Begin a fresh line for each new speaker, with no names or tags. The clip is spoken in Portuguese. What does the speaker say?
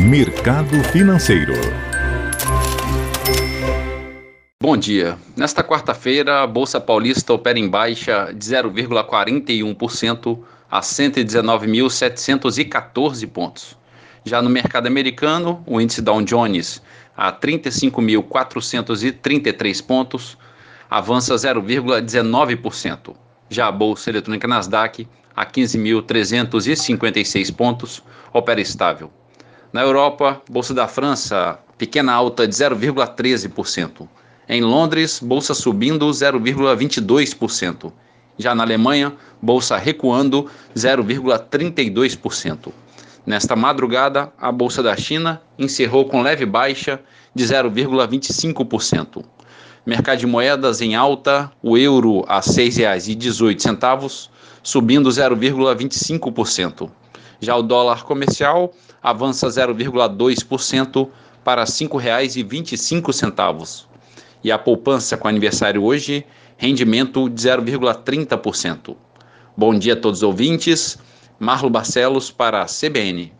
Mercado Financeiro.
Bom dia. Nesta quarta-feira, a Bolsa Paulista opera em baixa de 0,41% a 119.714 pontos. Já no mercado americano, o índice Dow Jones a 35.433 pontos, avança 0,19%. Já a bolsa eletrônica Nasdaq a 15.356 pontos, opera estável. Na Europa, bolsa da França, pequena alta de 0,13%. Em Londres, bolsa subindo 0,22%. Já na Alemanha, bolsa recuando 0,32%. Nesta madrugada, a bolsa da China encerrou com leve baixa de 0,25%. Mercado de moedas em alta, o euro a R$ 6,18, subindo 0,25%. Já o dólar comercial avança 0,2% para R$ 5,25. E a poupança com aniversário hoje, rendimento de 0,30%. Bom dia a todos os ouvintes. Marlo Barcelos para a CBN.